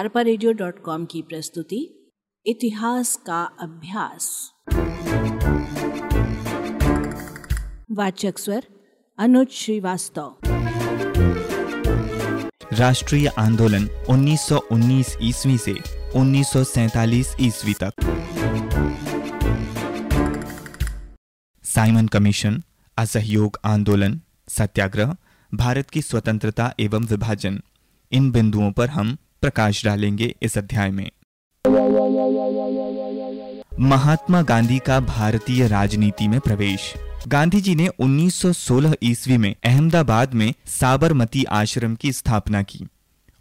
अरपा की प्रस्तुति, इतिहास का अभ्यास। वाचक स्वर, अनुज श्रीवास्तव। राष्ट्रीय आंदोलन 1919 ईस्वी से 1947 ईस्वी तक। साइमन कमीशन, असहयोग आंदोलन, सत्याग्रह, भारत की स्वतंत्रता एवं विभाजन। इन बिंदुओं पर हम प्रकाश डालेंगे इस अध्याय में। महात्मा गांधी का भारतीय राजनीति में प्रवेश। गांधी जी ने 1916 ईस्वी में अहमदाबाद में साबरमती आश्रम की स्थापना की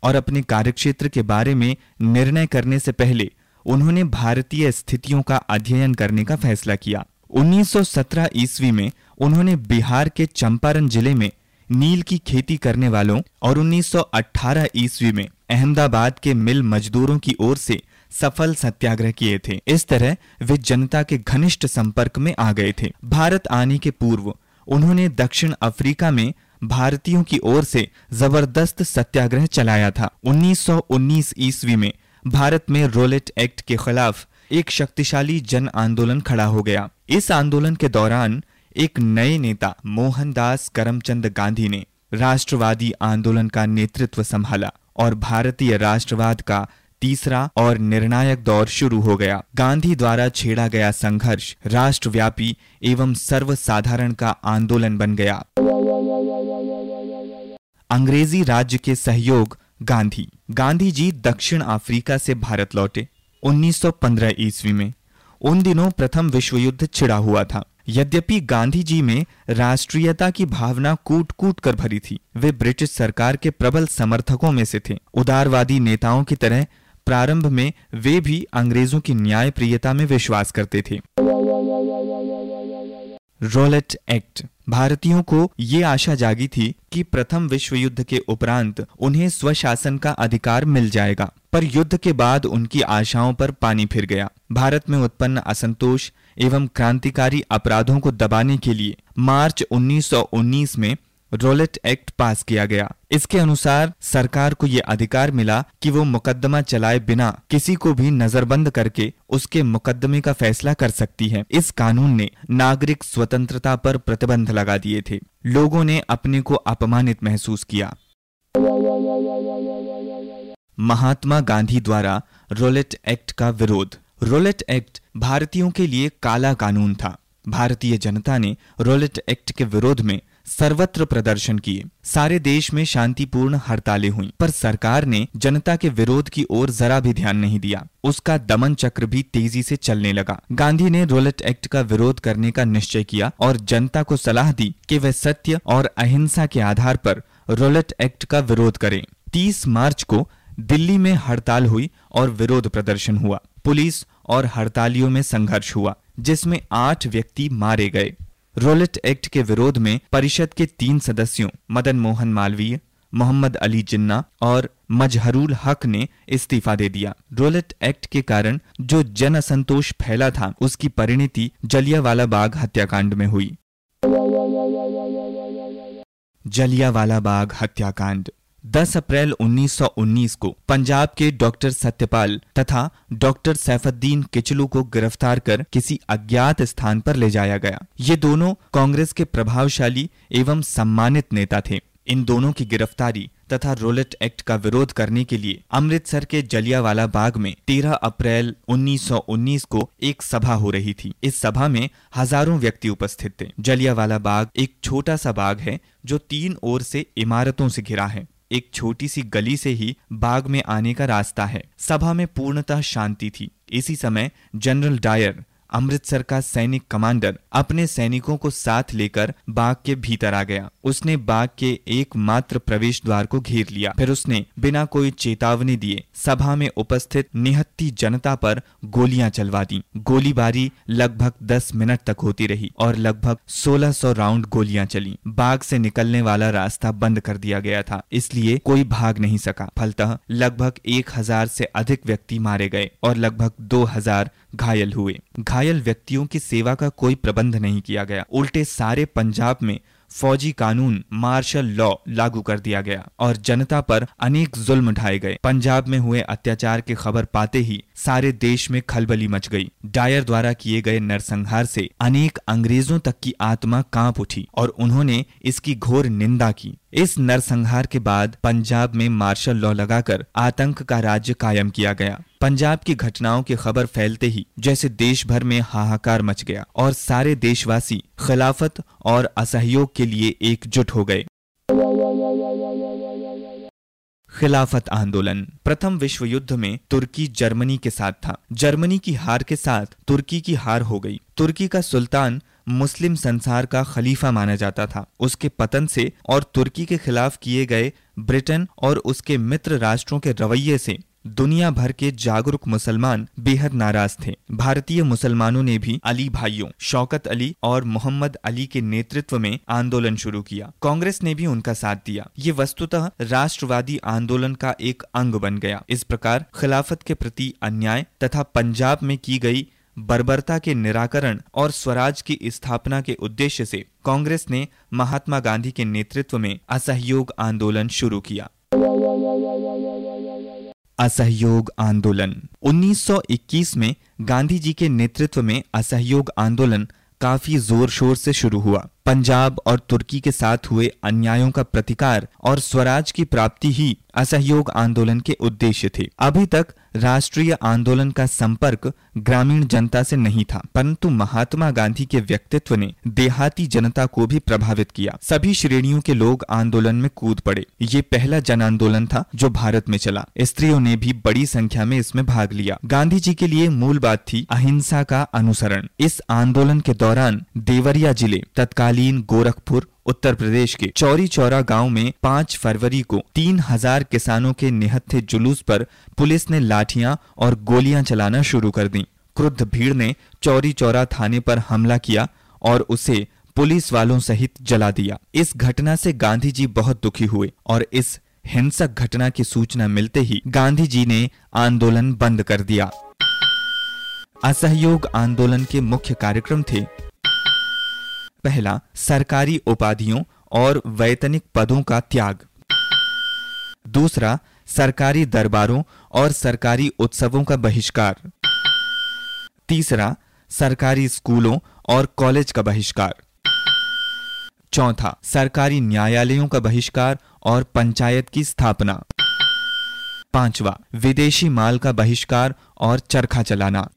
और अपने कार्यक्षेत्र के बारे में निर्णय करने से पहले उन्होंने भारतीय स्थितियों का अध्ययन करने का फैसला किया। 1917 ईस्वी में उन्होंने बिहार के चंपारण ज़िले में नील की खेती करने वालों और 1918 ईस्वी में अहमदाबाद के मिल मजदूरों की ओर से सफल सत्याग्रह किए थे। इस तरह वे जनता के घनिष्ठ संपर्क में आ गए थे। भारत आने के पूर्व उन्होंने दक्षिण अफ्रीका में भारतीयों की ओर से ज़बरदस्त सत्याग्रह चलाया था। 1919 ईस्वी में भारत में रोलेट एक्ट के खिलाफ एक शक्तिशाली जन आंदोलन खड़ा हो गया। इस आंदोलन के दौरान एक नए नेता मोहनदास करमचंद गांधी ने राष्ट्रवादी आंदोलन का नेतृत्व संभाला और भारतीय राष्ट्रवाद का तीसरा और निर्णायक दौर शुरू हो गया। गांधी द्वारा छेड़ा गया संघर्ष राष्ट्रव्यापी एवं सर्वसाधारण का आंदोलन बन गया। अंग्रेज़ी राज्य के सहयोग गांधी। गांधी जी दक्षिण अफ्रीका से भारत लौटे 1915 ईस्वी में। उन दिनों प्रथम विश्व युद्ध छिड़ा हुआ था। यद्यपि गांधी जी में राष्ट्रीयता की भावना कूट कूट कर भरी थी, वे ब्रिटिश सरकार के प्रबल समर्थकों में से थे। उदारवादी नेताओं की तरह प्रारंभ में वे भी अंग्रेज़ों की न्याय प्रियता में विश्वास करते थे। रोलेट एक्ट भारतीयों को ये आशा जागी थी कि प्रथम विश्व युद्ध के उपरांत उन्हें स्वशासन का अधिकार मिल जाएगा। पर युद्ध के बाद उनकी आशाओं पर पानी फिर गया। भारत में उत्पन्न असंतोष एवं क्रांतिकारी अपराधों को दबाने के लिए मार्च 1919 में रोलेट एक्ट पास किया गया। इसके अनुसार सरकार को यह अधिकार मिला कि वो मुकदमा चलाए बिना किसी को भी नजरबंद करके उसके मुकदमे का फैसला कर सकती है। इस कानून ने नागरिक स्वतंत्रता पर प्रतिबंध लगा दिए थे। लोगों ने अपने को अपमानित महसूस किया। महात्मा गांधी द्वारा रोलेट एक्ट का विरोध। रोलेट एक्ट भारतीयों के लिए काला कानून था। भारतीय जनता ने रोलेट एक्ट के विरोध में सर्वत्र प्रदर्शन किए। सारे देश में शांतिपूर्ण हड़तालें हुई, पर सरकार ने जनता के विरोध की ओर जरा भी ध्यान नहीं दिया। उसका दमन चक्र भी तेज़ी से चलने लगा। गांधी ने रोलेट एक्ट का विरोध करने का निश्चय किया और जनता को सलाह दी कि वह सत्य और अहिंसा के आधार पर रोलेट एक्ट का विरोध करें। 30 मार्च को दिल्ली में हड़ताल हुई और विरोध प्रदर्शन हुआ। पुलिस और हड़तालियों में संघर्ष हुआ, जिसमें आठ व्यक्ति मारे गए। रोलेट एक्ट के विरोध में परिषद के तीन सदस्यों, मदन मोहन मालवीय, मोहम्मद अली जिन्ना और मजहरूल हक ने इस्तीफा दे दिया। रोलेट एक्ट के कारण जो जन असंतोष फैला था, उसकी परिणति जलियावाला बाग हत्याकांड में हुई। जलियावाला बाग हत्याकांड 10 अप्रैल 1919 को पंजाब के डॉक्टर सत्यपाल तथा डॉक्टर सैफुद्दीन किचलू को गिरफ़्तार कर किसी अज्ञात स्थान पर ले जाया गया। ये दोनों कांग्रेस के प्रभावशाली एवं सम्मानित नेता थे। इन दोनों की गिरफ्तारी तथा रोलेट एक्ट का विरोध करने के लिए अमृतसर के जलियावाला बाग में 13 अप्रैल 1919 को एक सभा हो रही थी। इस सभा में हज़ारों व्यक्ति उपस्थित थे। जलियावाला बाग एक छोटा सा बाग है जो तीन ओर से इमारतों से घिरा है। एक छोटी सी गली से ही बाग में आने का रास्ता है। सभा में पूर्णतः शांति थी। इसी समय जनरल डायर अमृतसर का सैनिक कमांडर अपने सैनिकों को साथ लेकर बाग के भीतर आ गया। उसने बाग के एकमात्र प्रवेश द्वार को घेर लिया। फिर उसने बिना कोई चेतावनी दिए सभा में उपस्थित निहत्ती जनता पर गोलियाँ चलवा दी। गोलीबारी लगभग दस मिनट तक होती रही और लगभग 1600 राउंड गोलियाँ चली। बाग से निकलने वाला रास्ता बंद कर दिया गया था, इसलिए कोई भाग नहीं सका। फलतः लगभग एक हज़ार से अधिक व्यक्ति मारे गए और लगभग दो हज़ार घायल हुए। घायल व्यक्तियों की सेवा का कोई प्रबंध नहीं किया गया। उल्टे सारे पंजाब में फौजी कानून, मार्शल लॉ लागू कर दिया गया और जनता पर अनेक जुल्म उठाए गए। पंजाब में हुए अत्याचार की खबर पाते ही सारे देश में खलबली मच गई। डायर द्वारा किए गए नरसंहार से अनेक अंग्रेज़ों तक की आत्मा काँप उठी और उन्होंने इसकी घोर निंदा की। इस नरसंहार के बाद पंजाब में मार्शल लॉ लगाकर आतंक का राज्य कायम किया गया। पंजाब की घटनाओं की खबर फैलते ही जैसे देश भर में हाहाकार मच गया और सारे देशवासी खिलाफत और असहयोग के लिए एकजुट हो गए। खिलाफत आंदोलन। प्रथम विश्व युद्ध में तुर्की जर्मनी के साथ था। जर्मनी की हार के साथ तुर्की की हार हो गई। तुर्की का सुल्तान मुस्लिम संसार का खलीफा माना जाता था। उसके पतन से और तुर्की के खिलाफ किए गए ब्रिटेन और उसके मित्र राष्ट्रों के रवैये से दुनिया भर के जागरूक मुसलमान बेहद नाराज़ थे। भारतीय मुसलमानों ने भी अली भाइयों, शौकत अली और मोहम्मद अली के नेतृत्व में आंदोलन शुरू किया। कांग्रेस ने भी उनका साथ दिया। ये वस्तुतः राष्ट्रवादी आंदोलन का एक अंग बन गया। इस प्रकार खिलाफत के प्रति अन्याय तथा पंजाब में की गई बर्बरता के निराकरण और स्वराज की स्थापना के उद्देश्य से कांग्रेस ने महात्मा गांधी के नेतृत्व में असहयोग आंदोलन शुरू किया। असहयोग आंदोलन। 1921 में गांधी जी के नेतृत्व में असहयोग आंदोलन काफ़ी ज़ोर शोर से शुरू हुआ। पंजाब और तुर्की के साथ हुए अन्यायों का प्रतिकार और स्वराज की प्राप्ति ही असहयोग आंदोलन के उद्देश्य थे। अभी तक राष्ट्रीय आंदोलन का संपर्क ग्रामीण जनता से नहीं था, परंतु महात्मा गांधी के व्यक्तित्व ने देहाती जनता को भी प्रभावित किया। सभी श्रेणियों के लोग आंदोलन में कूद पड़े। ये पहला जन आंदोलन था जो भारत में चला। स्त्रियों ने भी बड़ी संख्या में इसमें भाग लिया। गांधी जी के लिए मूल बात थी अहिंसा का अनुसरण। इस आंदोलन के दौरान देवरिया ज़िले तत्कालीन गोरखपुर, उत्तर प्रदेश के चौरी चौरा गाँव में 5 फरवरी को तीन हज़ार किसानों के निहत्थे जुलूस पर पुलिस ने लाठियाँ और गोलियाँ चलाना शुरू कर दी। क्रुद्ध भीड़ ने चौरी चौरा थाने पर हमला किया और उसे पुलिस वालों सहित जला दिया। इस घटना से गांधी जी बहुत दुखी हुए और इस हिंसक घटना की सूचना मिलते ही गांधी जी ने आंदोलन बंद कर दिया। असहयोग आंदोलन के मुख्य कार्यक्रम थे पहला, सरकारी उपाधियों और वैतनिक पदों का त्याग। दूसरा, सरकारी दरबारों और सरकारी उत्सवों का बहिष्कार। तीसरा, सरकारी स्कूलों और कॉलेज का बहिष्कार। चौथा, सरकारी न्यायालयों का बहिष्कार और पंचायत की स्थापना। पांचवा, विदेशी माल का बहिष्कार और चरखा चलाना।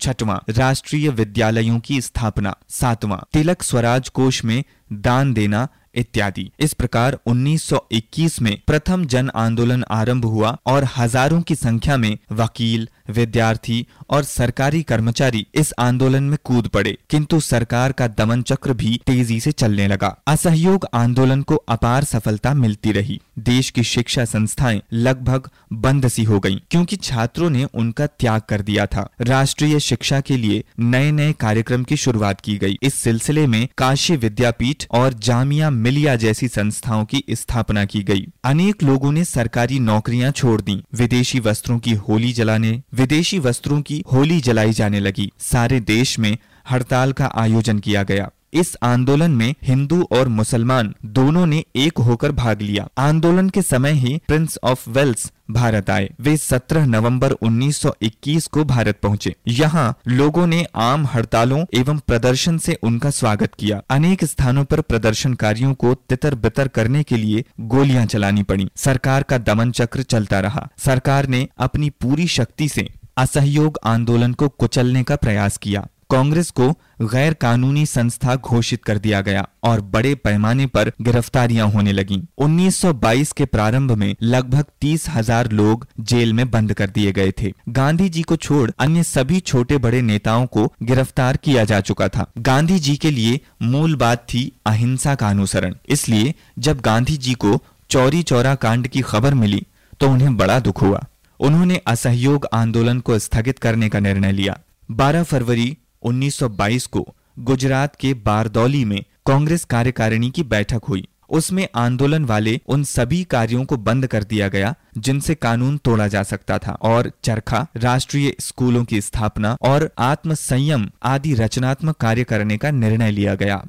छठवां, राष्ट्रीय विद्यालयों की स्थापना, सातवां, तिलक स्वराज कोष में दान देना इत्यादि। इस प्रकार 1921 में प्रथम जन आंदोलन आरंभ हुआ और हज़ारों की संख्या में वकील विद्यार्थी और सरकारी कर्मचारी इस आंदोलन में कूद पड़े। किंतु सरकार का दमन चक्र भी तेज़ी से चलने लगा। असहयोग आंदोलन को अपार सफलता मिलती रही। देश की शिक्षा संस्थाएँ लगभग बंद सी हो गईं, क्योंकि छात्रों ने उनका त्याग कर दिया था। राष्ट्रीय शिक्षा के लिए नए नए कार्यक्रम की शुरुआत की गई। इस सिलसिले में काशी विद्यापीठ और जामिया मिलिया जैसी संस्थाओं की स्थापना की गई। अनेक लोगों ने सरकारी नौकरियाँ छोड़ दी। विदेशी वस्त्रों की होली जलाने विदेशी वस्त्रों की होली जलाई जाने लगी। सारे देश में हड़ताल का आयोजन किया गया। इस आंदोलन में हिंदू और मुसलमान दोनों ने एक होकर भाग लिया। आंदोलन के समय ही प्रिंस ऑफ़ वेल्स भारत आए। वे 17 नवंबर 1921 को भारत पहुँचे। यहाँ लोगों ने आम हड़तालों एवं प्रदर्शन से उनका स्वागत किया। अनेक स्थानों पर प्रदर्शनकारियों को तितर बितर करने के लिए गोलियाँ चलानी पड़ी। सरकार का दमन चक्र चलता रहा। सरकार ने अपनी पूरी शक्ति से असहयोग आंदोलन को कुचलने का प्रयास किया। कांग्रेस को गैर कानूनी संस्था घोषित कर दिया गया और बड़े पैमाने पर गिरफ्तारियाँ होने लगीं। 1922 के प्रारंभ में लगभग तीस हज़ार लोग जेल में बंद कर दिए गए थे। गांधी जी को छोड़ अन्य सभी छोटे बड़े नेताओं को गिरफ़्तार किया जा चुका था। गांधी जी के लिए मूल बात थी अहिंसा का अनुसरण। इसलिए जब गांधी जी को चौरी चौरा कांड की खबर मिली तो उन्हें बड़ा दुख हुआ। उन्होंने असहयोग आंदोलन को स्थगित करने का निर्णय लिया। 12 फरवरी 1922 को गुजरात के बारदौली में कांग्रेस कार्यकारिणी की बैठक हुई। उसमें आंदोलन वाले उन सभी कार्यों को बंद कर दिया गया, जिनसे कानून तोड़ा जा सकता था और चरखा, राष्ट्रीय स्कूलों की स्थापना और आत्म संयम आदि रचनात्मक कार्य करने का निर्णय लिया गया।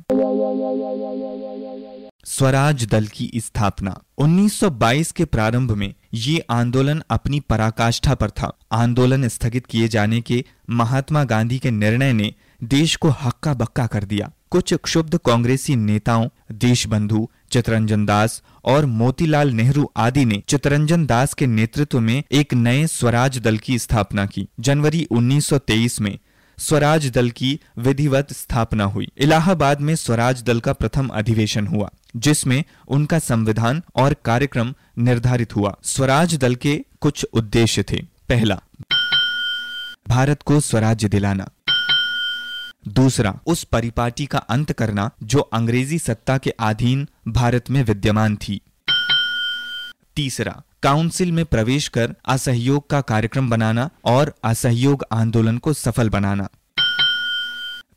स्वराज दल की स्थापना। 1922 के प्रारंभ में ये आंदोलन अपनी पराकाष्ठा पर था। आंदोलन स्थगित किए जाने के महात्मा गांधी के निर्णय ने देश को हक्का बक्का कर दिया। कुछ क्षुब्ध कांग्रेसी नेताओं, देशबंधु चितरंजन दास और मोतीलाल नेहरू आदि ने चितरंजन दास के नेतृत्व में एक नए स्वराज दल की स्थापना की। जनवरी 1923 में स्वराज दल की विधिवत स्थापना हुई। इलाहाबाद में स्वराज दल का प्रथम अधिवेशन हुआ। जिसमें उनका संविधान और कार्यक्रम निर्धारित हुआ। स्वराज दल के कुछ उद्देश्य थे। पहला, भारत को स्वराज्य दिलाना। दूसरा, उस परिपाटी का अंत करना जो अंग्रेज़ी सत्ता के अधीन भारत में विद्यमान थी। तीसरा, काउंसिल में प्रवेश कर असहयोग का कार्यक्रम बनाना और असहयोग आंदोलन को सफल बनाना।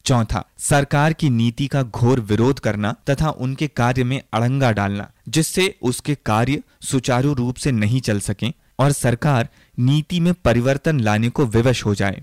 चौथा सरकार की नीति का घोर विरोध करना तथा उनके कार्य में अड़ंगा डालना, जिससे उसके कार्य सुचारू रूप से नहीं चल सके और सरकार नीति में परिवर्तन लाने को विवश हो जाए।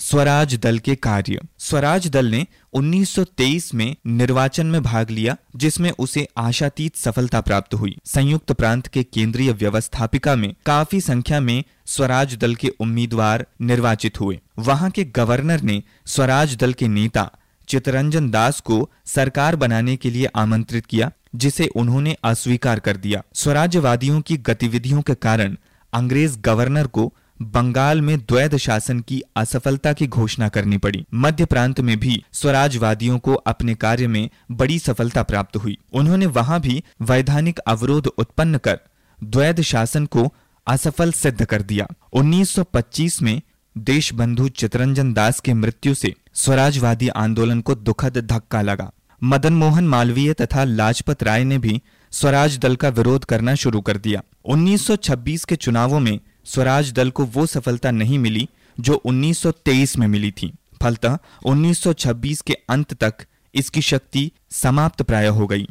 स्वराज दल के कार्य। स्वराज दल ने 1923 में निर्वाचन में भाग लिया, जिसमें उसे आशातीत सफलता प्राप्त हुई। संयुक्त प्रांत के केंद्रीय व्यवस्थापिका में काफ़ी संख्या में स्वराज दल के उम्मीदवार निर्वाचित हुए। वहाँ के गवर्नर ने स्वराज दल के नेता चितरंजन दास को सरकार बनाने के लिए आमंत्रित किया, जिसे उन्होंने अस्वीकार कर दिया। स्वराज्यवादियों की गतिविधियों के कारण अंग्रेज़ गवर्नर को बंगाल में द्वैध शासन की असफलता की घोषणा करनी पड़ी। मध्य प्रांत में भी स्वराजवादियों को अपने कार्य में बड़ी सफलता प्राप्त हुई। उन्होंने वहाँ भी वैधानिक अवरोध उत्पन्न कर द्वैध शासन को असफल सिद्ध कर दिया। 1925 में देशबंधु चितरंजन दास की मृत्यु से स्वराजवादी आंदोलन को दुखद धक्का लगा। मदन मोहन मालवीय तथा लाजपत राय ने भी स्वराज दल का विरोध करना शुरू कर दिया। 1926 के चुनावों में स्वराज दल को वो सफलता नहीं मिली जो 1923 में मिली थी। फलतः 1926 के अंत तक इसकी शक्ति समाप्त प्राय हो गई।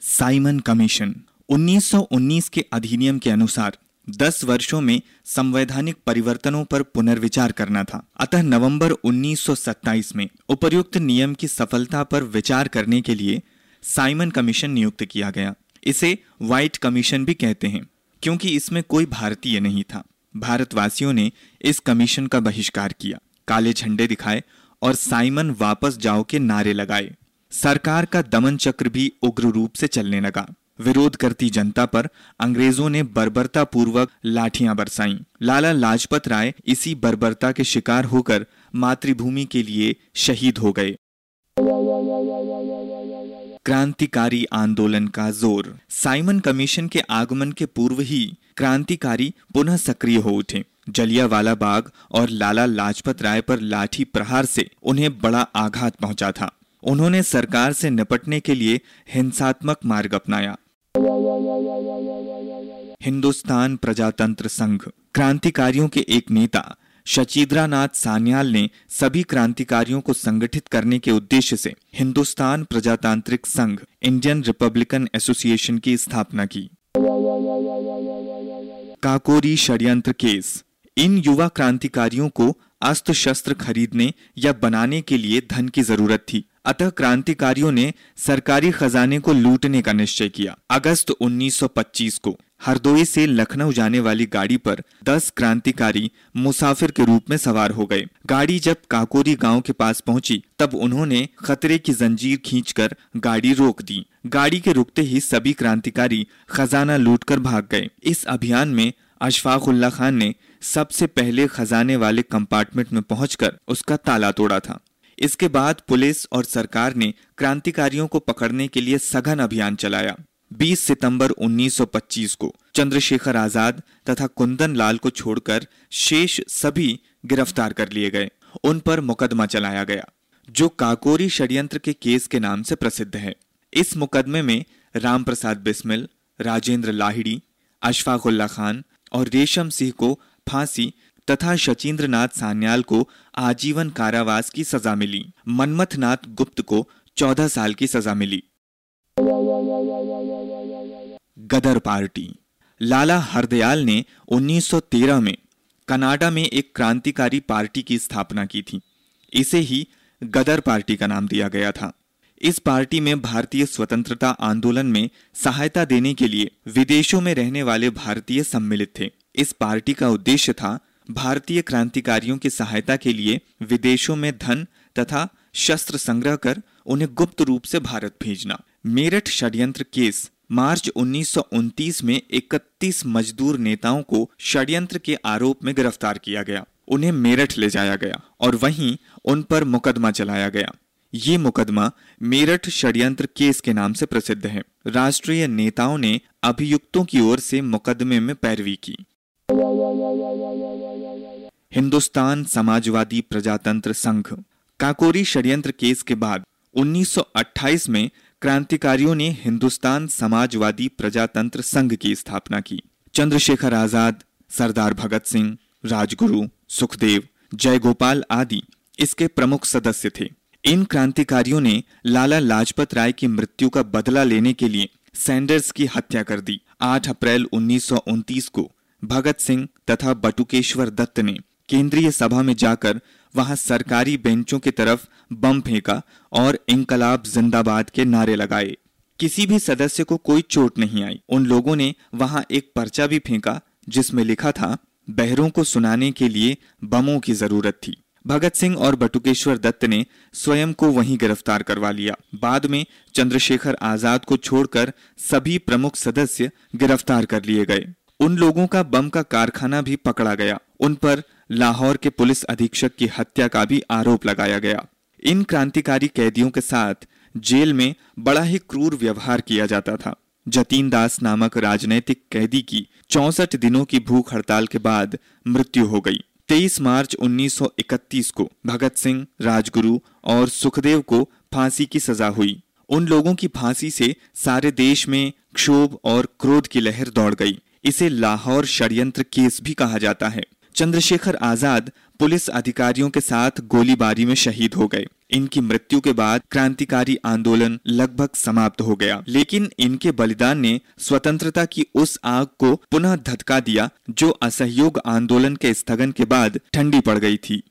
साइमन कमीशन 1919 के अधिनियम के अनुसार 10 वर्षों में संवैधानिक परिवर्तनों पर पुनर्विचार करना था। अतः नवंबर 1927 में उपर्युक्त नियम की सफलता पर विचार करने के लिए साइमन कमीशन नियुक्त किया गया। इसे व्हाइट कमीशन भी कहते हैं, क्योंकि इसमें कोई भारतीय नहीं था। भारतवासियों ने इस कमीशन का बहिष्कार किया। काले झंडे दिखाए और साइमन वापस जाओ के नारे लगाए। सरकार का दमन चक्र भी उग्र रूप से चलने लगा। विरोध करती जनता पर अंग्रेज़ों ने बर्बरता पूर्वक लाठियाँ बरसाई। लाला लाजपत राय इसी बर्बरता के शिकार होकर मातृभूमि के लिए शहीद हो गए। क्रांतिकारी आंदोलन का ज़ोर। साइमन कमीशन के आगमन के पूर्व ही क्रांतिकारी पुनः सक्रिय हो उठे। जलियावाला बाग और लाला लाजपत राय पर लाठी प्रहार से उन्हें बड़ा आघात पहुँचा था। उन्होंने सरकार से निपटने के लिए हिंसात्मक मार्ग अपनाया। हिंदुस्तान प्रजातंत्र संघ, क्रांतिकारियों के एक नेता शचीद्रानाथ सान्याल ने सभी क्रांतिकारियों को संगठित करने के उद्देश्य से हिंदुस्तान प्रजातांत्रिक संघ, इंडियन रिपब्लिकन एसोसिएशन की स्थापना की। काकोरी षड्यंत्र केस। इन युवा क्रांतिकारियों को अस्त्र शस्त्र खरीदने या बनाने के लिए धन की ज़रूरत थी। अतः क्रांतिकारियों ने सरकारी खजाने को लूटने का निश्चय किया। अगस्त 1925 को हरदोई से लखनऊ जाने वाली गाड़ी पर 10 क्रांतिकारी मुसाफिर के रूप में सवार हो गए। गाड़ी जब काकोरी गाँव के पास पहुँची, तब उन्होंने खतरे की जंजीर खींचकर गाड़ी रोक दी। गाड़ी के रुकते ही सभी क्रांतिकारी खजाना लूटकर भाग गए। इस अभियान में अशफाक उल्ला खान ने सबसे पहले खजाने वाले कंपार्टमेंट में पहुंचकर उसका ताला तोड़ा था। इसके बाद पुलिस और सरकार ने क्रांतिकारियों को पकड़ने के लिए सघन अभियान चलाया। 20 सितंबर 1925 को चंद्रशेखर आज़ाद तथा कुंदन लाल को छोड़कर शेष सभी गिरफ़्तार कर लिए गए। उन पर मुकदमा चलाया गया, जो काकोरी षड्यंत्र के केस के नाम से प्रसिद्ध है। इस मुकदमे में राम प्रसाद बिस्मिल, राजेंद्र लाहिड़ी अशफाकुल्ला खान और रेशम सिंह को फांसी तथा शचीन्द्र नाथ सान्याल को आजीवन कारावास की सजा मिली। मनमथ नाथ गुप्त को चौदह साल की सजा मिली। गदर पार्टी। लाला हरदयाल ने 1913 में कनाडा में एक क्रांतिकारी पार्टी की स्थापना की थी। इसे ही गदर पार्टी का नाम दिया गया था। इस पार्टी में भारतीय स्वतंत्रता आंदोलन में सहायता देने के लिए विदेशों में रहने वाले भारतीय सम्मिलित थे। इस पार्टी का उद्देश्य था भारतीय क्रांतिकारियों की सहायता के लिए विदेशों में धन तथा शस्त्र संग्रह कर उन्हें गुप्त रूप से भारत भेजना। मेरठ षड्यंत्र केस, मार्च 1929 में 31 मजदूर नेताओं को षड्यंत्र के आरोप में गिरफ़्तार किया गया। उन्हें मेरठ ले जाया गया और वहीं उन पर मुकदमा चलाया गया। ये मुकदमा मेरठ षड्यंत्र केस के नाम से प्रसिद्ध है। राष्ट्रीय नेताओं ने अभियुक्तों की ओर से मुकदमे में पैरवी की। हिंदुस्तान समाजवादी प्रजातंत्र संघ। काकोरी षड्यंत्र केस के बाद 1928 में क्रांतिकारियों ने हिंदुस्तान समाजवादी प्रजातंत्र संघ की स्थापना की। चंद्रशेखर आज़ाद, सरदार भगत सिंह, राजगुरु, सुखदेव, जयगोपाल आदि इसके प्रमुख सदस्य थे। इन क्रांतिकारियों ने लाला लाजपत राय की मृत्यु का बदला लेने के लिए सैंडर्स की हत्या कर दी। 8 अप्रैल उन्नीस को भगत सिंह तथा बटुकेश्वर दत्त ने केंद्रीय सभा में जाकर वहाँ सरकारी बेंचों की तरफ़ बम फेंका और इंकलाब जिंदाबाद के नारे लगाए। किसी भी सदस्य को कोई चोट नहीं आई। उन लोगों ने वहाँ एक पर्चा भी फेंका, जिसमें लिखा था, बहरों को सुनाने के लिए बमों की ज़रूरत थी। भगत सिंह और बटुकेश्वर दत्त ने स्वयं को वहीं गिरफ़्तार करवा लिया। बाद में चंद्रशेखर आज़ाद को छोड़कर सभी प्रमुख सदस्य गिरफ़्तार कर लिए गए। उन लोगों का बम का कारखाना भी पकड़ा गया। उन पर लाहौर के पुलिस अधीक्षक की हत्या का भी आरोप लगाया गया। इन क्रांतिकारी कैदियों के साथ जेल में बड़ा ही क्रूर व्यवहार किया जाता था। जतीन दास नामक राजनैतिक कैदी की चौसठ दिनों की भूख हड़ताल के बाद मृत्यु हो गई। 23 मार्च 1931 को भगत सिंह, राजगुरु और सुखदेव को फांसी की सजा हुई। उन लोगों की फांसी से सारे देश में क्षोभ और क्रोध की लहर दौड़ गई। इसे लाहौर षड्यंत्र केस भी कहा जाता है। चंद्रशेखर आज़ाद पुलिस अधिकारियों के साथ गोलीबारी में शहीद हो गए। इनकी मृत्यु के बाद क्रांतिकारी आंदोलन लगभग समाप्त हो गया। लेकिन इनके बलिदान ने स्वतंत्रता की उस आग को पुनः धधका दिया, जो असहयोग आंदोलन के स्थगन के बाद ठंडी पड़ गई थी।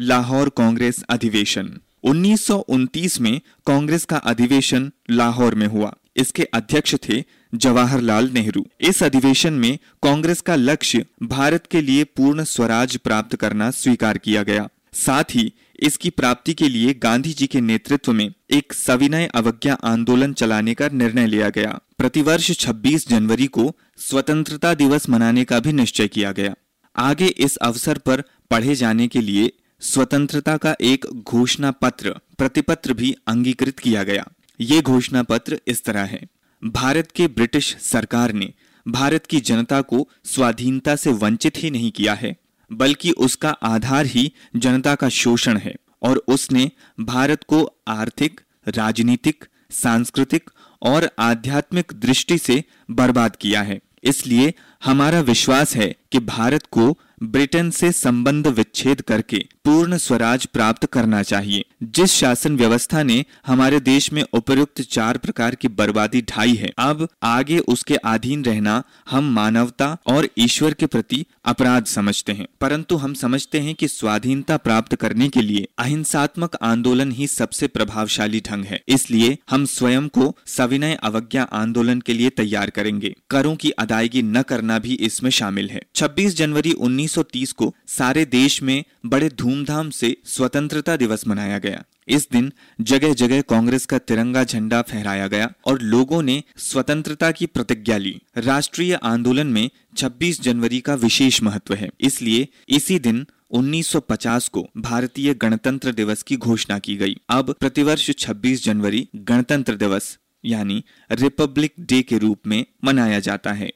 लाहौर कांग्रेस अधिवेशन। 1929 में कांग्रेस का अधिवेशन लाहौर में हुआ। इसके अध्यक्ष थे जवाहरलाल नेहरू। इस अधिवेशन में कांग्रेस का लक्ष्य भारत के लिए पूर्ण स्वराज प्राप्त करना स्वीकार किया गया। साथ ही इसकी प्राप्ति के लिए गांधी जी के नेतृत्व में एक सविनय अवज्ञा आंदोलन चलाने का निर्णय लिया गया। प्रतिवर्ष 26 जनवरी को स्वतंत्रता दिवस मनाने का भी निश्चय किया गया। आगे इस अवसर पर पढ़े जाने के लिए स्वतंत्रता का एक घोषणा पत्र, प्रतिपत्र भी अंगीकृत किया गया। ये घोषणा पत्र इस तरह है। भारत के ब्रिटिश सरकार ने भारत की जनता को स्वाधीनता से वंचित ही नहीं किया है, बल्कि उसका आधार ही जनता का शोषण है और उसने भारत को आर्थिक, राजनीतिक, सांस्कृतिक और आध्यात्मिक दृष्टि से बर्बाद किया है। इसलिए हमारा विश्वास है कि भारत को ब्रिटेन से संबंध विच्छेद करके पूर्ण स्वराज प्राप्त करना चाहिए। जिस शासन व्यवस्था ने हमारे देश में उपयुक्त चार प्रकार की बर्बादी ढाई है, अब आगे उसके अधीन रहना हम मानवता और ईश्वर के प्रति अपराध समझते हैं। परंतु हम समझते हैं कि स्वाधीनता प्राप्त करने के लिए अहिंसात्मक आंदोलन ही सबसे प्रभावशाली ढंग है। इसलिए हम स्वयं को सविनय अवज्ञा आंदोलन के लिए तैयार करेंगे। करों की अदायगी न करना भी इसमें शामिल है। 26 जनवरी 1930 को सारे देश में बड़े धूमधाम से स्वतंत्रता दिवस मनाया गया। इस दिन जगह जगह कांग्रेस का तिरंगा झंडा फहराया गया और लोगों ने स्वतंत्रता की प्रतिज्ञा ली। राष्ट्रीय आंदोलन में 26 जनवरी का विशेष महत्व है। इसलिए इसी दिन 1950 को भारतीय गणतंत्र दिवस की घोषणा की गई। अब प्रतिवर्ष 26 जनवरी गणतंत्र दिवस, यानी रिपब्लिक डे के रूप में मनाया जाता है।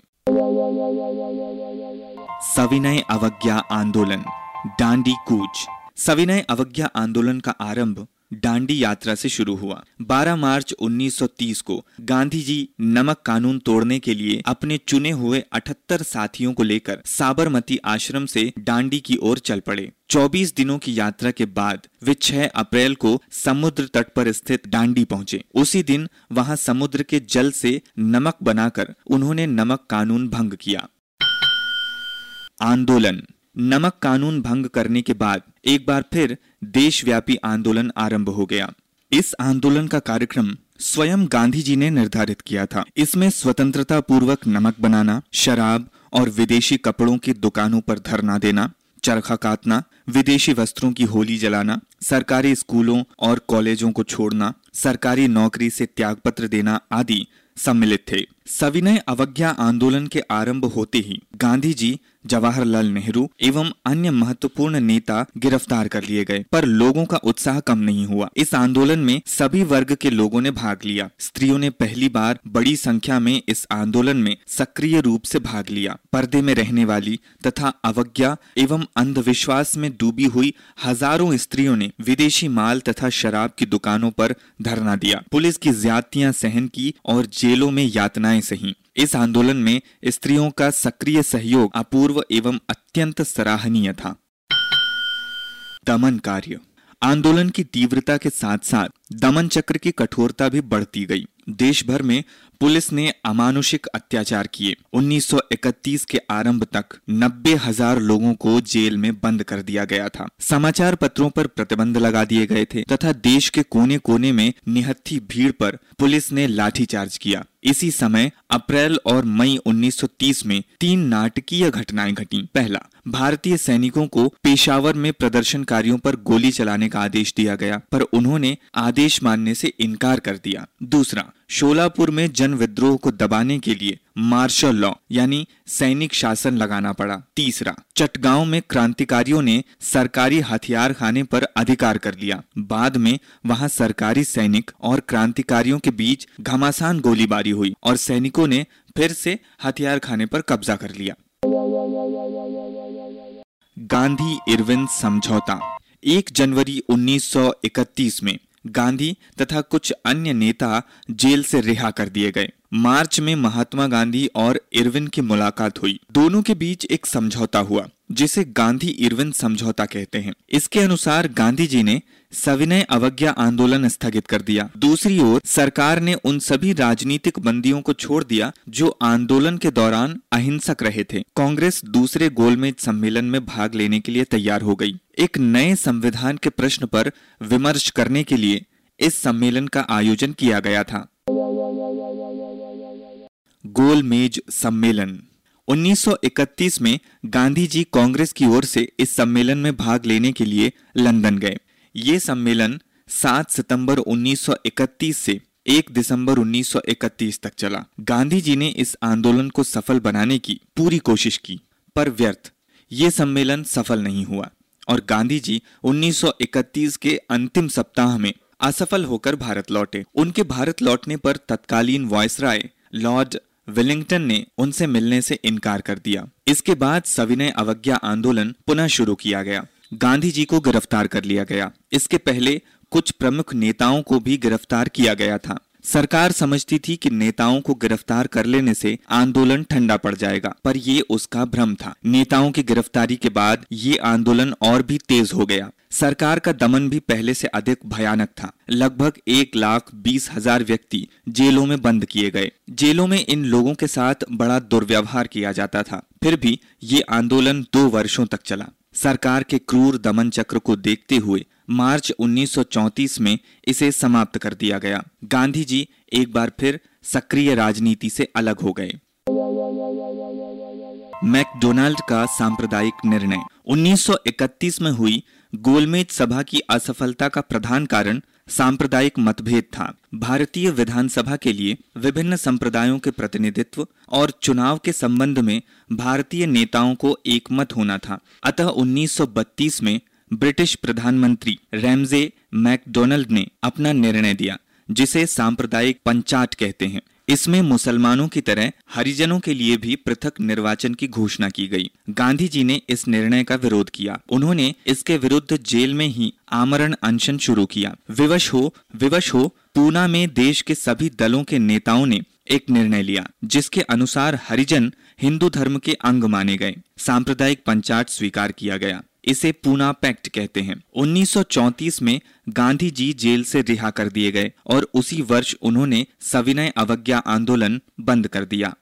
सविनय अवज्ञा आंदोलन, डांडी कूच। सविनय अवज्ञा आंदोलन का आरंभ डांडी यात्रा से शुरू हुआ। 12 मार्च 1930 को गांधी जी नमक कानून तोड़ने के लिए अपने चुने हुए 78 साथियों को लेकर साबरमती आश्रम से डांडी की ओर चल पड़े। 24 दिनों की यात्रा के बाद वे 6 अप्रैल को समुद्र तट पर स्थित डांडी पहुँचे। उसी दिन वहाँ समुद्र के जल से नमक बनाकर उन्होंने नमक कानून भंग किया। आंदोलन। नमक कानून भंग करने के बाद एक बार फिर देशव्यापी आंदोलन आरंभ हो गया। इस आंदोलन का कार्यक्रम स्वयं गांधी जी ने निर्धारित किया था। इसमें स्वतंत्रता पूर्वक नमक बनाना, शराब और विदेशी कपड़ों की दुकानों पर धरना देना, चरखा काटना, विदेशी वस्त्रों की होली जलाना, सरकारी स्कूलों और कॉलेजों को छोड़ना, सरकारी नौकरी से त्यागपत्र देना आदि सम्मिलित थे। सविनय अवज्ञा आंदोलन के आरंभ होते ही गांधी जी जवाहरलाल नेहरू एवं अन्य महत्वपूर्ण नेता गिरफ़्तार कर लिए गए। पर लोगों का उत्साह कम नहीं हुआ। इस आंदोलन में सभी वर्ग के लोगों ने भाग लिया। स्त्रियों ने पहली बार बड़ी संख्या में इस आंदोलन में सक्रिय रूप से भाग लिया। पर्दे में रहने वाली तथा अवज्ञा एवं अंधविश्वास में डूबी हुई हज़ारों स्त्रियों ने विदेशी माल तथा शराब की दुकानों पर धरना दिया। पुलिस की ज्यादतियाँ सहन की और जेलों में यातनाएँ सही। इस आंदोलन में स्त्रियों का सक्रिय सहयोग अपूर्व एवं अत्यंत सराहनीय था। दमन कार्य। आंदोलन की तीव्रता के साथ साथ दमन चक्र की कठोरता भी बढ़ती गई। देश भर में पुलिस ने अमानुषिक अत्याचार किए। 1931 के आरंभ तक नब्बे हज़ार लोगों को जेल में बंद कर दिया गया था। समाचार पत्रों पर प्रतिबंध लगा दिए गए थे तथा देश के कोने कोने में निहत्थी भीड़ पर पुलिस ने लाठीचार्ज किया। इसी समय, अप्रैल और मई 1930 में तीन नाटकीय घटनाएँ घटी। पहला, भारतीय सैनिकों को पेशावर में प्रदर्शनकारियों पर गोली चलाने का आदेश दिया गया, पर उन्होंने आदेश मानने से इनकार कर दिया। दूसरा, शोलापुर में जन विद्रोह को दबाने के लिए मार्शल लॉ, यानी सैनिक शासन लगाना पड़ा। तीसरा, चटगांव में क्रांतिकारियों ने सरकारी हथियार खाने पर अधिकार कर लिया। बाद में, वहाँ सरकारी सैनिक और क्रांतिकारियों के बीच घमासान गोलीबारी हुई और सैनिकों ने फिर से हथियार खाने पर कब्जा कर लिया। गांधी इरविन समझौता। 1 जनवरी 1931 में गांधी तथा कुछ अन्य नेता जेल से रिहा कर दिए गए। मार्च में महात्मा गांधी और इरविन की मुलाकात हुई। दोनों के बीच एक समझौता हुआ। जिसे गांधी इरविन समझौता कहते हैं। इसके अनुसार गांधी जी ने सविनय अवज्ञा आंदोलन स्थगित कर दिया। दूसरी ओर सरकार ने उन सभी राजनीतिक बंदियों को छोड़ दिया, जो आंदोलन के दौरान अहिंसक रहे थे। कांग्रेस दूसरे गोलमेज सम्मेलन में भाग लेने के लिए तैयार हो गई। एक नए संविधान के प्रश्न पर विमर्श करने के लिए इस सम्मेलन का आयोजन किया गया था। गोलमेज सम्मेलन 1931 में गांधी जी कांग्रेस की ओर से इस सम्मेलन में भाग लेने के लिए लंदन गए। ये सम्मेलन 7 सितंबर 1931 से 1 दिसंबर 1931 तक चला। गांधी जी ने इस आंदोलन को सफल बनाने की पूरी कोशिश की, पर व्यर्थ। ये सम्मेलन सफल नहीं हुआ और गांधी जी 1931 के अंतिम सप्ताह में असफल होकर भारत लौटे। उनके भारत लौटने पर तत्कालीन वॉयसराय लॉर्ड विलिंगटन ने उनसे मिलने से इनकार कर दिया। इसके बाद सविनय अवज्ञा आंदोलन पुनः शुरू किया गया। गांधी जी को गिरफ़्तार कर लिया गया। इसके पहले कुछ प्रमुख नेताओं को भी गिरफ़्तार किया गया था। सरकार समझती थी कि नेताओं को गिरफ़्तार कर लेने से आंदोलन ठंडा पड़ जाएगा, पर ये उसका भ्रम था। नेताओं की गिरफ्तारी के बाद ये आंदोलन और भी तेज हो गया। सरकार का दमन भी पहले से अधिक भयानक था। लगभग एक लाख बीस हज़ार व्यक्ति जेलों में बंद किए गए। जेलों में इन लोगों के साथ बड़ा दुर्व्यवहार किया जाता था। फिर भी ये आंदोलन दो वर्षों तक चला। सरकार के क्रूर दमन चक्र को देखते हुए मार्च 1934 में इसे समाप्त कर दिया गया। गांधी जी एक बार फिर सक्रिय राजनीति से अलग हो गए। मैकडोनाल्ड का सांप्रदायिक निर्णय। 1931 में हुई गोलमेज सभा की असफलता का प्रधान कारण सांप्रदायिक मतभेद था। भारतीय विधानसभा के लिए विभिन्न संप्रदायों के प्रतिनिधित्व और चुनाव के संबंध में भारतीय नेताओं को एकमत होना था। अतः 1932 में ब्रिटिश प्रधानमंत्री रैमजे मैकडोनल्ड ने अपना निर्णय दिया, जिसे सांप्रदायिक पंचाट कहते हैं। इसमें मुसलमानों की तरह हरिजनों के लिए भी पृथक निर्वाचन की घोषणा की गई। गांधी जी ने इस निर्णय का विरोध किया। उन्होंने इसके विरुद्ध जेल में ही आमरण अनशन शुरू किया। विवश हो विवश हो, पूना में देश के सभी दलों के नेताओं ने एक निर्णय लिया, जिसके अनुसार हरिजन हिंदू धर्म के अंग माने गए। सांप्रदायिक पंचायत स्वीकार किया गया। इसे पूना पैक्ट कहते हैं। 1934 में गांधी जी जेल से रिहा कर दिए गए और उसी वर्ष उन्होंने सविनय अवज्ञा आंदोलन बंद कर दिया।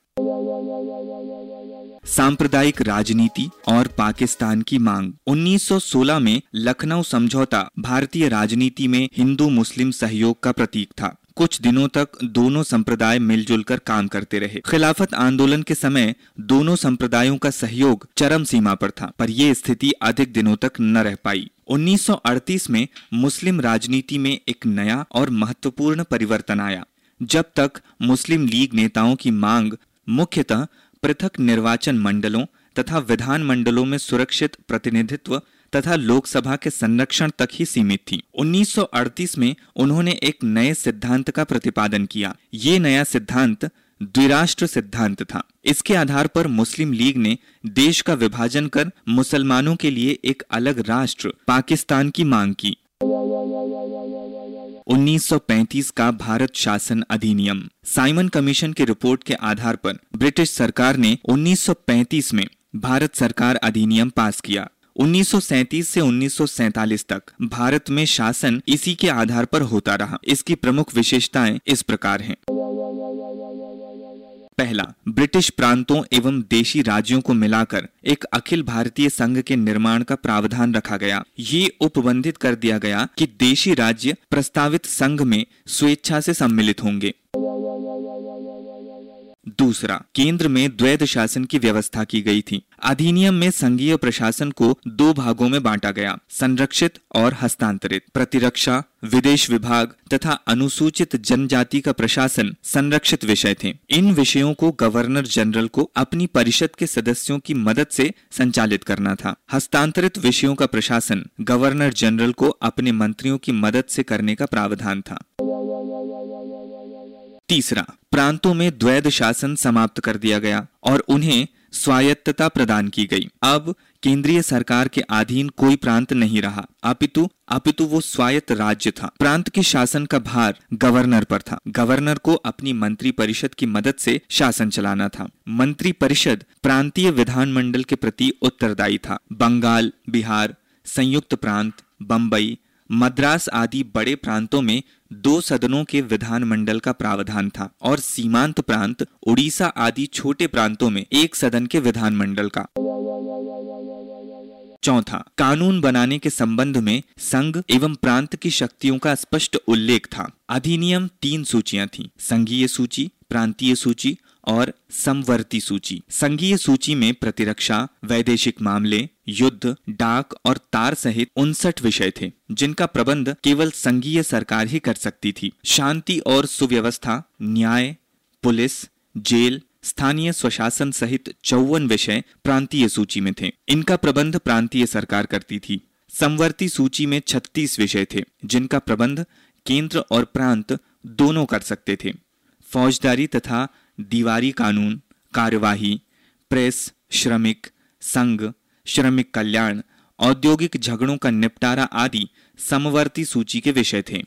सांप्रदायिक राजनीति और पाकिस्तान की मांग। 1916 में लखनऊ समझौता भारतीय राजनीति में हिंदू मुस्लिम सहयोग का प्रतीक था। कुछ दिनों तक दोनों संप्रदाय मिलजुल कर काम करते रहे। खिलाफत आंदोलन के समय दोनों संप्रदायों का सहयोग चरम सीमा पर था, पर यह स्थिति अधिक दिनों तक न रह पाई। 1938 में मुस्लिम राजनीति में एक नया और महत्वपूर्ण परिवर्तन आया, जब तक मुस्लिम लीग नेताओं की मांग मुख्यतः पृथक निर्वाचन मंडलों तथा विधान मंडलों में सुरक्षित प्रतिनिधित्व तथा लोकसभा के संरक्षण तक ही सीमित थी। 1938 में उन्होंने एक नए सिद्धांत का प्रतिपादन किया। ये नया सिद्धांत द्विराष्ट्र सिद्धांत था। इसके आधार पर मुस्लिम लीग ने देश का विभाजन कर मुसलमानों के लिए एक अलग राष्ट्र, पाकिस्तान की मांग की। 1935 का भारत शासन अधिनियम। साइमन कमीशन की रिपोर्ट के आधार पर ब्रिटिश सरकार ने 1935 में भारत सरकार अधिनियम पास किया। 1937 से 1947 तक भारत में शासन इसी के आधार पर होता रहा। इसकी प्रमुख विशेषताएँ इस प्रकार हैं। पहला, ब्रिटिश प्रांतों एवं देशी राज्यों को मिलाकर एक अखिल भारतीय संघ के निर्माण का प्रावधान रखा गया। ये उपबंधित कर दिया गया कि देशी राज्य प्रस्तावित संघ में स्वेच्छा से सम्मिलित होंगे। दूसरा, केंद्र में द्वैध शासन की व्यवस्था की गई थी। अधिनियम में संघीय प्रशासन को दो भागों में बांटा गया, संरक्षित और हस्तांतरित। प्रतिरक्षा, विदेश विभाग तथा अनुसूचित जनजाति का प्रशासन संरक्षित विषय थे। इन विषयों को गवर्नर जनरल को अपनी परिषद के सदस्यों की मदद से संचालित करना था। हस्तांतरित विषयों का प्रशासन गवर्नर जनरल को अपने मंत्रियों की मदद से करने का प्रावधान था। तीसरा, प्रांतों में द्वैध शासन समाप्त कर दिया गया और उन्हें स्वायत्तता प्रदान की गई। अब केंद्रीय सरकार के अधीन कोई प्रांत नहीं रहा। अपितु अपितु वो स्वायत्त राज्य था। प्रांत के शासन का भार गवर्नर पर था। गवर्नर को अपनी मंत्री परिषद की मदद से शासन चलाना था। मंत्री परिषद प्रांतीय विधानमंडल के प्रति उत्तरदायी था। बंगाल, बिहार, संयुक्त प्रांत, बंबई मद्रास आदि बड़े प्रांतों में दो सदनों के विधानमंडल का प्रावधान था और सीमांत प्रांत उड़ीसा आदि छोटे प्रांतों में एक सदन के विधानमंडल का। चौथा, कानून बनाने के संबंध में संघ एवं प्रांत की शक्तियों का स्पष्ट उल्लेख था। अधिनियम तीन सूचियाँ थी, संघीय सूची, प्रांतीय सूची और समवर्ती सूची। संघीय सूची में प्रतिरक्षा, वैदेशिक मामले, युद्ध, डाक और तार सहित उनसठ विषय थे, जिनका प्रबंध केवल संघीय सरकार ही कर सकती थी। शांति और सुव्यवस्था, न्याय, पुलिस, जेल, स्थानीय स्वशासन सहित चौवन विषय प्रांतीय सूची में थे। इनका प्रबंध प्रांतीय सरकार करती थी। समवर्ती सूची में 36 विषय थे, जिनका प्रबंध केंद्र और प्रांत दोनों कर सकते थे। फौजदारी तथा दीवारी कानून, कार्यवाही, प्रेस, श्रमिक, संघ, श्रमिक कल्याण, औद्योगिक झगड़ों का निपटारा आदि समवर्ती सूची के विषय थे।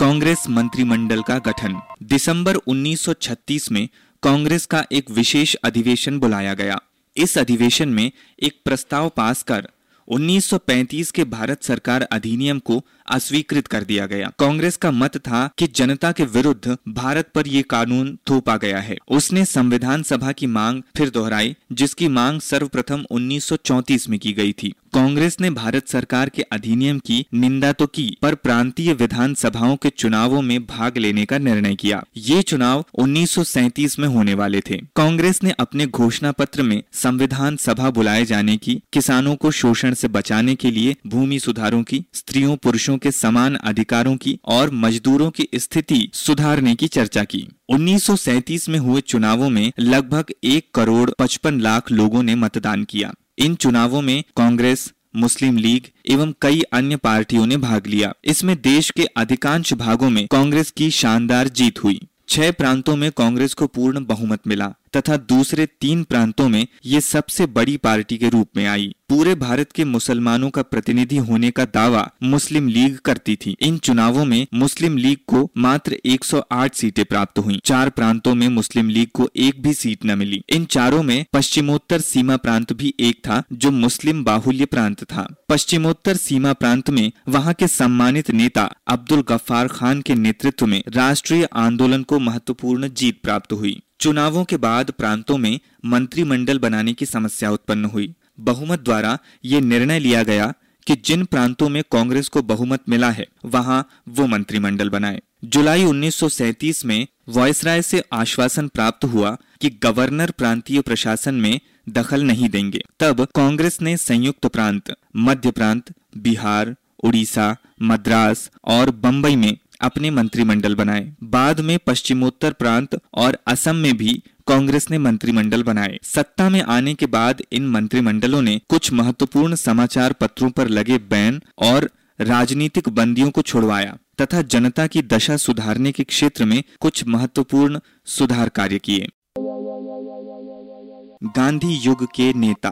कांग्रेस मंत्रिमंडल का गठन। दिसंबर 1936 में कांग्रेस का एक विशेष अधिवेशन बुलाया गया। इस अधिवेशन में एक प्रस्ताव पास कर 1935 के भारत सरकार अधिनियम को अस्वीकृत कर दिया गया। कांग्रेस का मत था कि जनता के विरुद्ध भारत पर ये कानून थोपा गया है। उसने संविधान सभा की मांग फिर दोहराई, जिसकी मांग सर्वप्रथम 1934 में की गई थी। कांग्रेस ने भारत सरकार के अधिनियम की निंदा तो की, पर प्रांतीय विधान सभाओं के चुनावों में भाग लेने का निर्णय किया। ये चुनाव 1937 में होने वाले थे। कांग्रेस ने अपने घोषणा पत्र में संविधान सभा बुलाए जाने की, किसानों को शोषण से बचाने के लिए भूमि सुधारों की, स्त्रियों पुरुषों के समान अधिकारों की और मजदूरों की स्थिति सुधारने की चर्चा की। 1937 में हुए चुनावों में लगभग एक करोड़ पचपन लाख लोगों ने मतदान किया। इन चुनावों में कांग्रेस, मुस्लिम लीग एवं कई अन्य पार्टियों ने भाग लिया। इसमें देश के अधिकांश भागों में कांग्रेस की शानदार जीत हुई। छह प्रांतों में कांग्रेस को पूर्ण बहुमत मिला। तथा दूसरे तीन प्रांतों में ये सबसे बड़ी पार्टी के रूप में आई। पूरे भारत के मुसलमानों का प्रतिनिधि होने का दावा मुस्लिम लीग करती थी। इन चुनावों में मुस्लिम लीग को मात्र 108 सीटें प्राप्त हुई। चार प्रांतों में मुस्लिम लीग को एक भी सीट न मिली। इन चारों में पश्चिमोत्तर सीमा प्रांत भी एक था, जो मुस्लिम बाहुल्य प्रांत था। पश्चिमोत्तर सीमा प्रांत में वहाँ के सम्मानित नेता अब्दुल गफ्फार खान के नेतृत्व में राष्ट्रीय आंदोलन को महत्वपूर्ण जीत प्राप्त हुई। चुनावों के बाद प्रांतों में मंत्रिमंडल बनाने की समस्या उत्पन्न हुई। बहुमत द्वारा ये निर्णय लिया गया कि जिन प्रांतों में कांग्रेस को बहुमत मिला है, वहाँ वो मंत्रिमंडल बनाए। जुलाई 1937 में वॉयसराय से आश्वासन प्राप्त हुआ कि गवर्नर प्रांतीय प्रशासन में दखल नहीं देंगे। तब कांग्रेस ने संयुक्त प्रांत, मध्य प्रांत, बिहार, उड़ीसा, मद्रास और बंबई में अपने मंत्रिमंडल बनाए। बाद में पश्चिमोत्तर प्रांत और असम में भी कांग्रेस ने मंत्रिमंडल बनाए। सत्ता में आने के बाद इन मंत्रिमंडलों ने कुछ महत्वपूर्ण समाचार पत्रों पर लगे बैन और राजनीतिक बंदियों को छुड़वाया तथा जनता की दशा सुधारने के क्षेत्र में कुछ महत्वपूर्ण सुधार कार्य किए। गांधी युग के नेता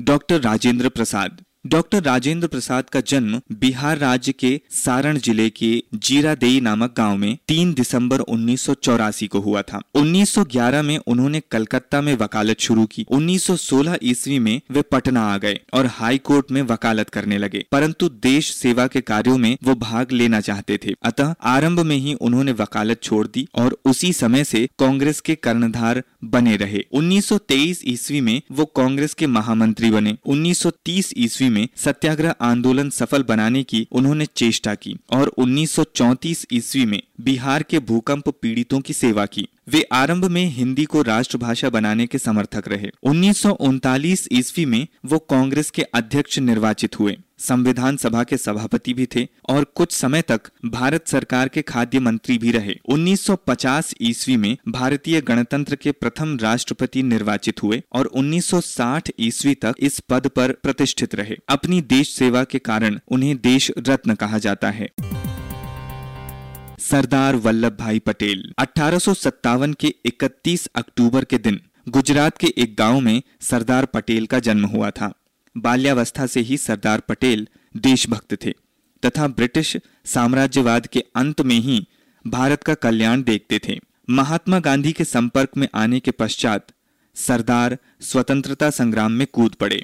डॉक्टर राजेंद्र प्रसाद डॉक्टर राजेंद्र प्रसाद का जन्म बिहार राज्य के सारण ज़िले के जीरादेई नामक गाँव में 3 दिसंबर उन्नीस सौ चौरासी को हुआ था। 1911 में उन्होंने कलकत्ता में वकालत शुरू की। 1916 ईस्वी में वे पटना आ गए और हाई कोर्ट में वकालत करने लगे। परंतु देश सेवा के कार्यों में वो भाग लेना चाहते थे। अतः आरंभ में ही उन्होंने वकालत छोड़ दी और उसी समय से कांग्रेस के कर्णधार बने रहे। 1923 ईस्वी में वो कांग्रेस के महामंत्री बने। 1930 ईस्वी में सत्याग्रह आंदोलन सफल बनाने की उन्होंने चेष्टा की और 1934 ईस्वी में बिहार के भूकंप पीड़ितों की सेवा की। वे आरंभ में हिंदी को राष्ट्रभाषा बनाने के समर्थक रहे। उन्नीस सौ उनतालीस ईस्वी में वो कांग्रेस के अध्यक्ष निर्वाचित हुए। संविधान सभा के सभापति भी थे और कुछ समय तक भारत सरकार के खाद्य मंत्री भी रहे। 1950 ईस्वी में भारतीय गणतंत्र के प्रथम राष्ट्रपति निर्वाचित हुए और 1960 ईस्वी तक इस पद पर प्रतिष्ठित रहे। अपनी देश सेवा के कारण उन्हें देश रत्न कहा जाता है। सरदार वल्लभ भाई पटेल, अठारह सौ सत्तावन के 31 अक्टूबर के दिन गुजरात के एक गाँव में सरदार पटेल का जन्म हुआ था। बाल्यावस्था से ही सरदार पटेल देशभक्त थे, तथा ब्रिटिश साम्राज्यवाद के अंत में ही भारत का कल्याण देखते थे। महात्मा गांधी के संपर्क में आने के पश्चात सरदार स्वतंत्रता संग्राम में कूद पड़े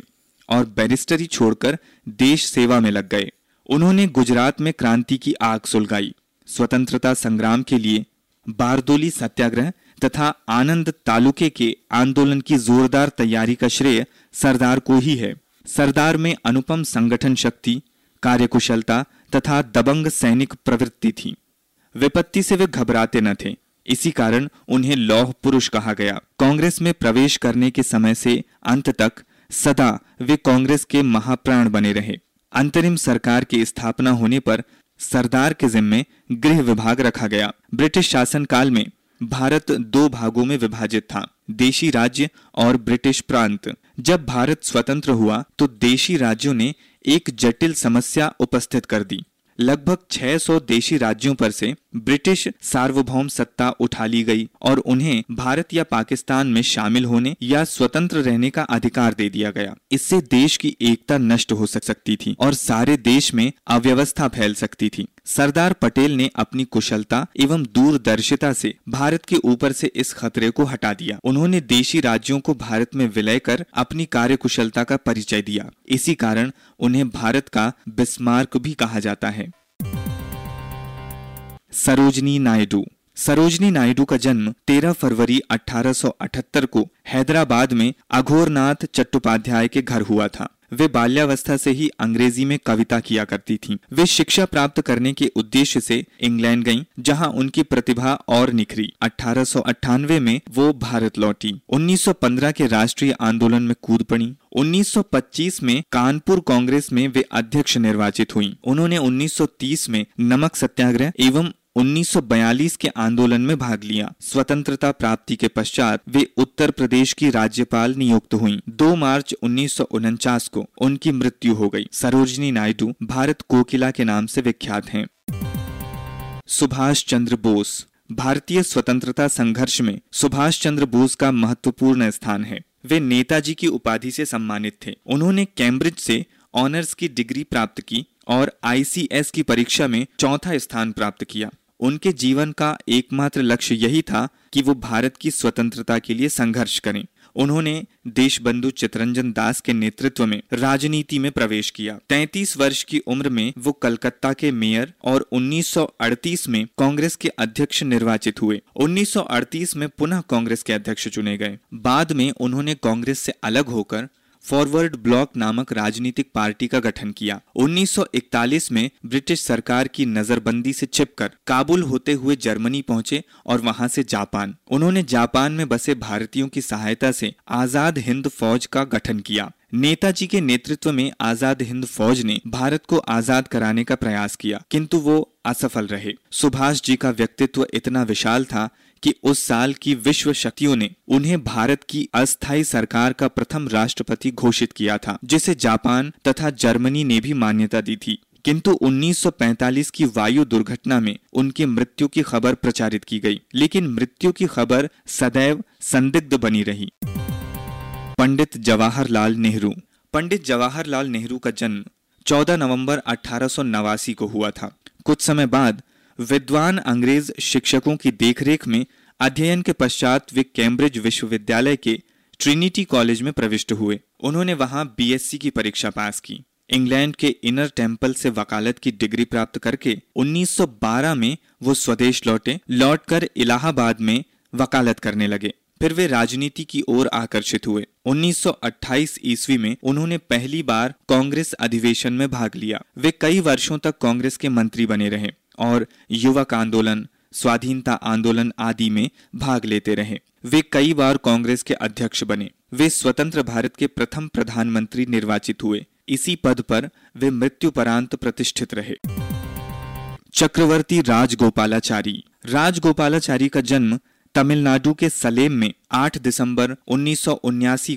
और बैरिस्टरी छोड़कर देश सेवा में लग गए। उन्होंने गुजरात में क्रांति की आग सुलगाई। स्वतंत्रता संग्राम के लिए बारदोली सत्याग्रह तथा आनंद तालुके के आंदोलन की जोरदार तैयारी का श्रेय सरदार को ही है। सरदार में अनुपम संगठन शक्ति, कार्यकुशलता तथा दबंग सैनिक प्रवृत्ति थी। विपत्ति से वे घबराते न थे। इसी कारण उन्हें लौह पुरुष कहा गया। कांग्रेस में प्रवेश करने के समय से अंत तक सदा वे कांग्रेस के महाप्राण बने रहे। अंतरिम सरकार की स्थापना होने पर सरदार के जिम्मे गृह विभाग रखा गया। ब्रिटिश शासन काल में भारत दो भागों में विभाजित था, देशी राज्य और ब्रिटिश प्रांत। जब भारत स्वतंत्र हुआ तो देशी राज्यों ने एक जटिल समस्या उपस्थित कर दी। लगभग 600 देशी राज्यों पर से ब्रिटिश सार्वभौम सत्ता उठा ली गई और उन्हें भारत या पाकिस्तान में शामिल होने या स्वतंत्र रहने का अधिकार दे दिया गया। इससे देश की एकता नष्ट हो सक, सकती थी और सारे देश में अव्यवस्था फैल सकती थी। सरदार पटेल ने अपनी कुशलता एवं दूरदर्शिता से भारत के ऊपर से इस खतरे को हटा दिया। उन्होंने देशी राज्यों को भारत में विलय कर अपनी कार्य कुशलता का परिचय दिया। इसी कारण उन्हें भारत का बिस्मार्क भी कहा जाता है। सरोजनी नायडू। सरोजनी नायडू का जन्म 13 फरवरी 1878 को हैदराबाद में अघोरनाथ चट्टोपाध्याय के घर हुआ था। वे बाल्यावस्था से ही अंग्रेज़ी में कविता किया करती थीं। वे शिक्षा प्राप्त करने के उद्देश्य से इंग्लैंड गईं, जहाँ उनकी प्रतिभा और निखरी। अठारह सौ अठानवे में वो भारत लौटी। 1915 के राष्ट्रीय आंदोलन में कूद पड़ी। 1925 में कानपुर कांग्रेस में वे अध्यक्ष निर्वाचित हुई। उन्होंने 1930 में नमक सत्याग्रह एवं 1942 के आंदोलन में भाग लिया। स्वतंत्रता प्राप्ति के पश्चात वे उत्तर प्रदेश की राज्यपाल नियुक्त हुई। 2 मार्च उन्नीस सौ उनचास को उनकी मृत्यु हो गई। सरोजनी नायडू भारत कोकिला के नाम से विख्यात हैं। सुभाष चंद्र बोस भारतीय स्वतंत्रता संघर्ष में सुभाष चंद्र बोस का महत्वपूर्ण स्थान है। वे नेताजी की उपाधि से सम्मानित थे। उन्होंने कैम्ब्रिज से ऑनर्स की डिग्री प्राप्त की और आईसीएस की परीक्षा में चौथा स्थान प्राप्त किया। उनके जीवन का एकमात्र लक्ष्य यही था कि वो भारत की स्वतंत्रता के लिए संघर्ष करें। उन्होंने देशबंधु चितरंजन दास के नेतृत्व में राजनीति में प्रवेश किया। 33 वर्ष की उम्र में वो कलकत्ता के मेयर और 1938 में कांग्रेस के अध्यक्ष निर्वाचित हुए। 1938 में पुनः कांग्रेस के अध्यक्ष चुने गए। बाद में उन्होंने कांग्रेस से अलग होकर फॉरवर्ड ब्लॉक नामक राजनीतिक पार्टी का गठन किया। 1941 में ब्रिटिश सरकार की नजरबंदी से चिपकर काबुल होते हुए जर्मनी पहुँचे और वहाँ से जापान। उन्होंने जापान में बसे भारतीयों की सहायता से आज़ाद हिंद फौज का गठन किया। नेताजी के नेतृत्व में आज़ाद हिंद फौज ने भारत को आज़ाद कराने का प्रयास किया, किंतु वो असफल रहे। सुभाष जी का व्यक्तित्व इतना विशाल था कि उस साल की विश्व शक्तियों ने उन्हें भारत की अस्थायी सरकार का प्रथम राष्ट्रपति घोषित किया था, जिसे जापान तथा जर्मनी ने भी मान्यता दी थी। किंतु 1945 की वायु दुर्घटना में उनकी मृत्यु की खबर प्रचारित की गई, लेकिन मृत्यु की खबर सदैव संदिग्ध बनी रही। पंडित जवाहरलाल नेहरू। पंडित जवाहरलाल नेहरू का जन्म 14 नवंबर अठारह सौ नवासी को हुआ था। कुछ समय बाद विद्वान अंग्रेज़ शिक्षकों की देखरेख में अध्ययन के पश्चात वे कैम्ब्रिज विश्वविद्यालय के ट्रिनिटी कॉलेज में प्रविष्ट हुए। उन्होंने वहाँ बीएससी की परीक्षा पास की। इंग्लैंड के इनर टेंपल से वकालत की डिग्री प्राप्त करके 1912 में वो स्वदेश लौटे, लौटकर इलाहाबाद में वकालत करने लगे। फिर वे राजनीति की ओर आकर्षित हुए। 1928 ईस्वी में उन्होंने पहली बार कांग्रेस अधिवेशन में भाग लिया। वे कई वर्षों तक कांग्रेस के मंत्री बने रहे। और युवक आंदोलन, स्वाधीनता आंदोलन आदि में भाग लेते रहे। वे कई बार कांग्रेस के अध्यक्ष बने। वे स्वतंत्र भारत के प्रथम प्रधानमंत्री निर्वाचित हुए। इसी पद पर वे मृत्युपरांत प्रतिष्ठित रहे। चक्रवर्ती राजगोपालाचारी। राजगोपालाचारी का जन्म तमिलनाडु के सलेम में 8 दिसंबर उन्नीस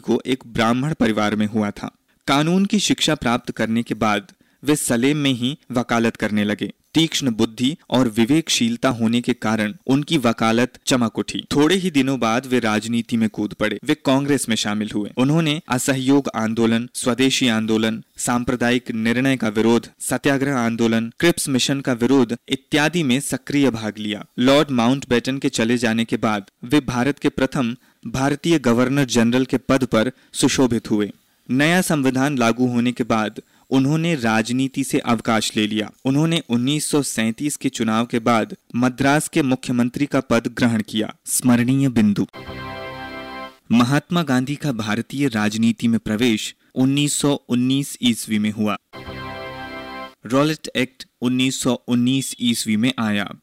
को एक ब्राह्मण परिवार में हुआ था। कानून की शिक्षा प्राप्त करने के बाद वे सलेम में ही वकालत करने लगे। तीक्ष्ण बुद्धि और विवेकशीलता होने के कारण उनकी वकालत चमक उठी। थोड़े ही दिनों बाद वे राजनीति में कूद पड़े। वे कांग्रेस में शामिल हुए। उन्होंने असहयोग आंदोलन, स्वदेशी आंदोलन, सांप्रदायिक निर्णय का विरोध, सत्याग्रह आंदोलन, क्रिप्स मिशन का विरोध इत्यादि में सक्रिय भाग लिया। लॉर्ड माउंट बेटन के चले जाने के बाद वे भारत के प्रथम भारतीय गवर्नर जनरल के पद पर सुशोभित हुए। नया संविधान लागू होने के बाद उन्होंने राजनीति से अवकाश ले लिया। उन्होंने 1937 के चुनाव के बाद मद्रास के मुख्यमंत्री का पद ग्रहण किया। स्मरणीय बिंदु। महात्मा गांधी का भारतीय राजनीति में प्रवेश 1919 ईस्वी में हुआ। रॉलेट एक्ट 1919 ईस्वी में आया।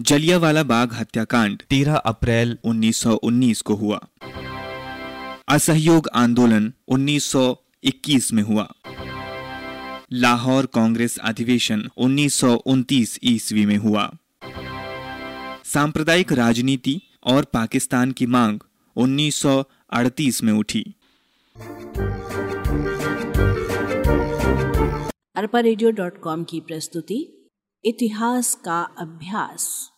जलियावाला बाग हत्याकांड 13 अप्रैल 1919 को हुआ। असहयोग आंदोलन 1921 में हुआ। लाहौर कांग्रेस अधिवेशन उन्नीस ईस्वी में हुआ। सांप्रदायिक राजनीति और पाकिस्तान की मांग 1938 में उठी। अरपा रेडियो डॉट कॉम की प्रस्तुति, इतिहास का अभ्यास।